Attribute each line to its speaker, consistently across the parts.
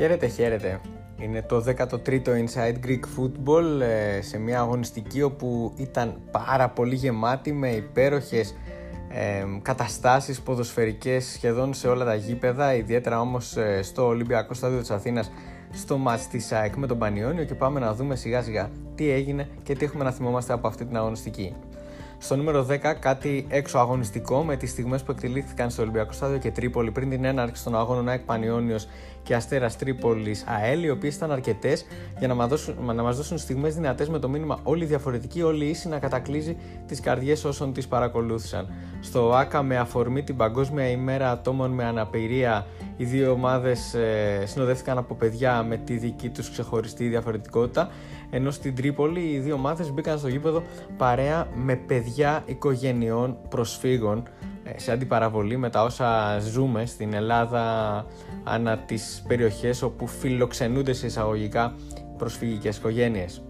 Speaker 1: Χαίρετε, χαίρετε. Είναι το 13ο Inside Greek Football ε, σε μια αγωνιστική όπου ήταν πάρα πολύ γεμάτη με υπέροχες ε, καταστάσεις ποδοσφαιρικές σχεδόν σε όλα τα γήπεδα ιδιαίτερα όμως ε, στο Ολυμπιακό Στάδιο της Αθήνας στο μάτς της ΑΕΚ με τον Πανιόνιο και πάμε να δούμε σιγά σιγά τι έγινε και τι έχουμε να θυμόμαστε από αυτή την αγωνιστική. Στο νούμερο 10 κάτι έξω αγωνιστικό με τις στιγμές που εκτελήθηκαν στο Ολυμπιακό Στάδιο και Τρίπολη πριν την έναρξη των αγώνων ΑΕΚ Πανιόνιος και Αστέρας Τρίπολης ΑΕΛ οι οποίες ήταν αρκετές για να μας δώσουν, να μας δώσουν στιγμές δυνατές με το μήνυμα όλοι διαφορετικοί, όλοι ίσοι να κατακλείζει τις καρδιές όσων τις παρακολούθησαν. Στο ΆΚΑ με αφορμή την Παγκόσμια ημέρα ατόμων με αναπηρία οι δύο ομάδες ε, συνοδεύτηκαν από παιδιά με τη δική τους ξεχωριστή διαφορετικότητα ενώ στην Τρίπολη οι δύο ομάδες μπήκαν στο γήπεδο παρέα με παιδιά οικογενειών προσφύγων ε, σε αντιπαραβολή με τα όσα ζούμε στην Ελλάδα ανά τις περιοχές όπου φιλοξενούνται σε εισαγωγικά προσφυγικές οικογένειες.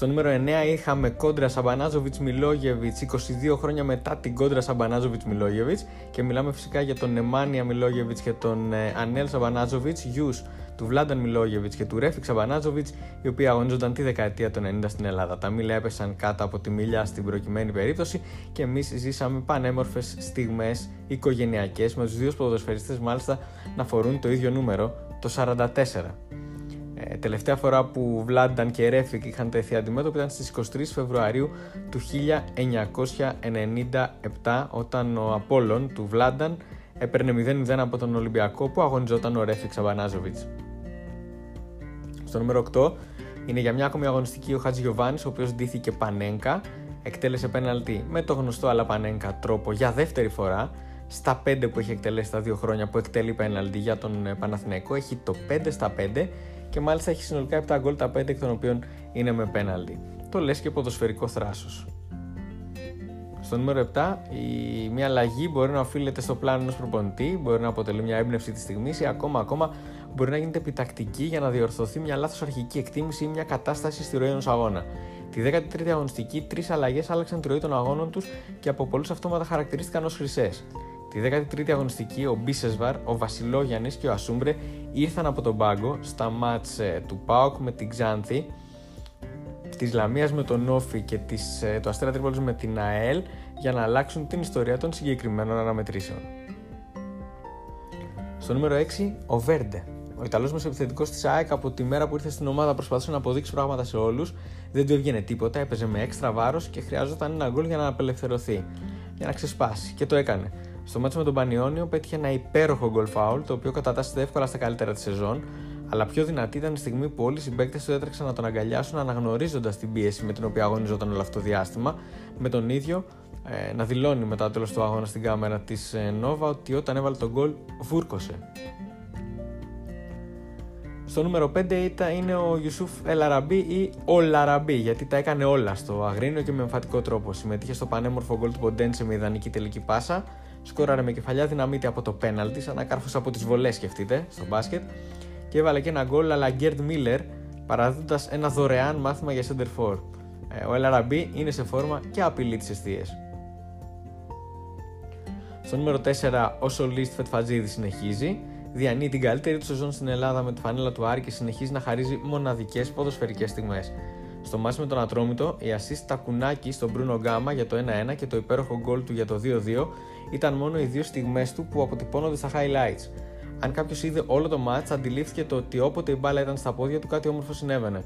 Speaker 1: Στο νούμερο 9 είχαμε κόντρα Σαμπανάζοβιτς Μιλόγεβιτς 22 χρόνια μετά την κόντρα Σαμπανάζοβιτς Μιλόγεβιτς και μιλάμε φυσικά για τον Νεμάνια Μιλόγεβιτς και τον ε, Ανέλ Σαμπανάζοβιτς, γιους του Βλάνταν Μιλόγεβιτς και του Ρέφικ Σαμπανάζοβιτς, οι οποίοι αγωνίζονταν τη δεκαετία του 90 στην Ελλάδα. Τα μήλα έπεσαν κάτω από τη μηλιά στην προκειμένη περίπτωση και εμείς ζήσαμε πανέμορφες στιγμές οικογενειακές με τους δύο ποδοσφαιριστές μάλιστα να φορούν το ίδιο νούμερο, το 44. Ε, τελευταία φορά που Βλάνταν και Ρέφικ είχαν τεθεί αντιμέτωποι ήταν στις 23 Φεβρουαρίου του 1997 όταν ο Απόλλων του Βλάνταν έπαιρνε 0-0 από τον Ολυμπιακό που αγωνιζόταν ο Ρέφικ Σαμπανάζοβιτς. Στο νούμερο 8 είναι για μια ακόμη αγωνιστική ο Χατζηγιοβάνης, ο οποίος ντύθηκε Πανένκα, εκτέλεσε πέναλτι με το γνωστό αλλά Πανέγκα τρόπο για δεύτερη φορά, στα 5 που έχει εκτελέσει τα δύο χρόνια που εκτελεί πέναλτι για τον ε, Παναθηναϊκό, έχει το 5 στα 5 και μάλιστα έχει συνολικά 7 γκολ τα 5 εκ των οποίων είναι με πέναλτι. Το λες και ποδοσφαιρικό θράσος. Στο νούμερο 7, η, μια αλλαγή μπορεί να οφείλεται στο πλάνο ενός προπονητή, μπορεί να αποτελεί μια έμπνευση της στιγμής ή ακόμα, ακόμα μπορεί να γίνεται επιτακτική για να διορθωθεί μια λάθος αρχική εκτίμηση ή μια κατάσταση στη ροή ενός αγώνα. Τη 13η αγωνιστική, τρεις αλλαγές άλλαξαν τη ροή των αγώνων τους και από πολλούς αυτόματα χαρακτηρίστηκαν ως χρυσές. Τη 13η αγωνιστική, ο Μπίσεσβαρ, ο Βασιλόγιαννης και ο Ασούμπρε ήρθαν από τον πάγκο στα μάτς ε, του Πάοκ με την Ξάνθη, της Λαμίας με τον Όφη και της, ε, του Αστέρα Τρίπολης με την ΑΕΛ για να αλλάξουν την ιστορία των συγκεκριμένων αναμετρήσεων. Στο νούμερο 6, ο Βέρντε. Ο Ιταλός μεσοεπιθετικό της ΑΕΚ από τη μέρα που ήρθε στην ομάδα προσπαθούσε να αποδείξει πράγματα σε όλους. Δεν του έβγαινε τίποτα, έπαιζε με έξτρα βάρος και χρειάζονταν ένα γκολ για να απελευθερωθεί. Για να ξεσπάσει. Και το έκανε. Στο μάτσο με τον Πανιόνιο πέτυχε ένα υπέροχο γκολ φάουλ, το οποίο κατατάσσεται εύκολα στα καλύτερα της σεζόν, αλλά πιο δυνατή ήταν η στιγμή που όλοι οι συμπαίκτες του έτρεξαν να τον αγκαλιάσουν αναγνωρίζοντας την πίεση με την οποία αγωνιζόταν όλο αυτό το διάστημα, με τον ίδιο ε, να δηλώνει μετά το τέλος του αγώνα στην κάμερα της ε, Νόβα ότι όταν έβαλε τον γκολ βούρκωσε. Στο νούμερο 5 ήταν, είναι ο Ιουσούφ Ελαραμπή ή ο Λαραμπή, γιατί τα έκανε όλα στο αγρίνο και με εμφαντικό τρόπο. Συμμετείχε στο πανέμορφο γκολ του Ποντέντσε με ιδανική τελική πάσα, σκόραρε με κεφαλιά δυναμίτη από το πέναλτι, σαν να κάρφωσε από τις βολές, σκεφτείτε, στο μπάσκετ, και έβαλε και ένα γκολ αλλά Γκέρντ Μίλλερ, παραδίδοντας ένα δωρεάν μάθημα για center for. Ε, ο Ελαραμπή είναι σε φόρμα και απειλεί τι αιστείε. Στο νούμερο 4, ο Σολίστ Φετφατζίδη συνεχίζει. Διανύει την καλύτερη του σεζόν στην Ελλάδα με τη φανέλα του Άρη και συνεχίζει να χαρίζει μοναδικές ποδοσφαιρικές στιγμές. Στο μάτι με τον Ατρόμητο, η assist τακουνάκι στον Μπρούνο Γκάμα για το 1-1 και το υπέροχο γκολ του για το 2-2 ήταν μόνο οι δύο στιγμές του που αποτυπώνονται στα highlights. Αν κάποιος είδε όλο το match, αντιλήφθηκε το ότι όποτε η μπάλα ήταν στα πόδια του, κάτι όμορφο συνέβαινε.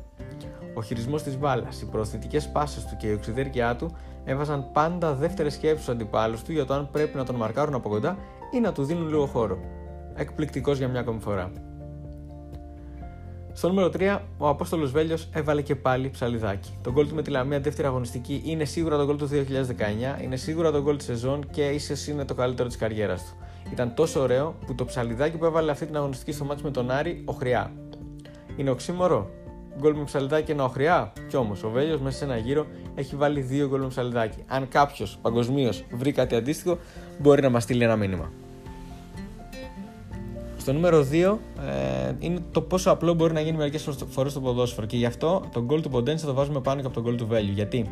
Speaker 1: Ο χειρισμός της μπάλας, οι προωθητικές πάσει του και η οξυδέρκεια του έβαζαν πάντα δεύτερες σκέψεις στους αντιπάλους του για το αν πρέπει να τον μαρκάρουν από κοντά ή να του δίνουν λίγο χώρο. Εκπληκτικός για μια ακόμη φορά. Στο νούμερο 3, ο Απόστολος Βέλιος έβαλε και πάλι ψαλιδάκι. Το γκολ του με τη Λαμία δεύτερη αγωνιστική είναι σίγουρα το γκολ του 2019, είναι σίγουρα το γκολ της σεζόν και ίσως είναι το καλύτερο της καριέρας του. Ήταν τόσο ωραίο που το ψαλιδάκι που έβαλε αυτή την αγωνιστική στο μάτι με τον Άρη, οχριά. Είναι οξύμορο. Γκολ με ψαλιδάκι ένα οχριά. Κι όμως ο Βέλιος μέσα σε ένα γύρο έχει βάλει δύο γκολ με ψαλιδάκι. Αν κάποιος παγκοσμίως βρει κάτι αντίστοιχο, μπορεί να μας στείλει ένα μήνυμα. Στο νούμερο 2 ε, είναι το πόσο απλό μπορεί να γίνει μερικές φορές στο ποδόσφαιρο και γι' αυτό το goal του Ποντένσε θα το βάζουμε πάνω και από το goal του Value. Γιατί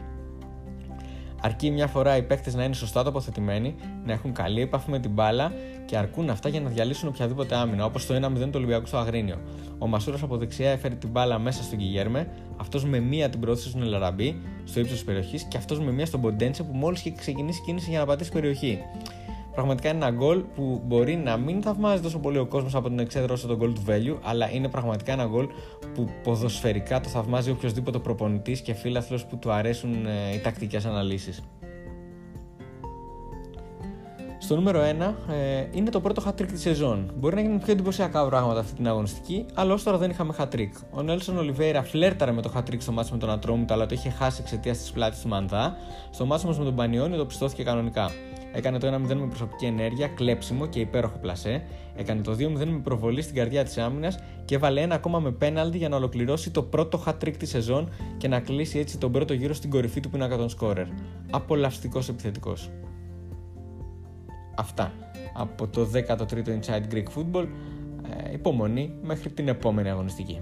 Speaker 1: Αρκεί μια φορά οι παίκτες να είναι σωστά τοποθετημένοι, να έχουν καλή επαφή με την μπάλα και αρκούν αυτά για να διαλύσουν οποιαδήποτε άμυνα, όπως το 1-0 του Ολυμπιακού στο Αγρίνιο. Ο Μασούρας από δεξιά έφερε την μπάλα μέσα στον Κιγέρμε, αυτός με μία την προώθησε στον Ελαραμπή, στο ύψος της περιοχής, και αυτός με μία στον Ποντέντσε που μόλις είχε ξεκινήσει κίνηση για να πατήσει περιοχή. Πραγματικά είναι ένα γκολ που μπορεί να μην θαυμάζει τόσο πολύ ο κόσμος από την εξέδρα όσο το γκολ του value, αλλά είναι πραγματικά ένα γκολ που ποδοσφαιρικά το θαυμάζει οποιοδήποτε προπονητής και φίλαθλος που του αρέσουν ε, οι τακτικές αναλύσεις. Στο νούμερο 1 ε, είναι το πρώτο hat-trick της σεζόν. Μπορεί να γίνουν πιο εντυπωσιακά πράγματα αυτή την αγωνιστική, αλλά ως τώρα δεν είχαμε hat-trick. Ο Νέλσον Ολιβέηρα φλέρταρε με το hat-trick στο μάτσο με τον Ατρόμουτ, αλλά το είχε χάσει εξαιτίας της πλάτης του Μανδά. Στο μάτσο όμως με τον Πανιόνιο το πιστώθηκε κανονικά. Έκανε το 1-0 με προσωπική ενέργεια, κλέψιμο και υπέροχο πλασέ. Έκανε το 2-0 με προβολή στην καρδιά της άμυνας και έβαλε ένα ακόμα με πέναλτι για να ολοκληρώσει το πρώτο hat-trick της σεζόν και να κλείσει έτσι τον πρώτο γύρο στην κορυφή του πίνακα των σκόρερ. Απολαυστικός επιθετικός. Αυτά από το 13ο Inside Greek Football. Ε, υπομονή μέχρι την επόμενη αγωνιστική.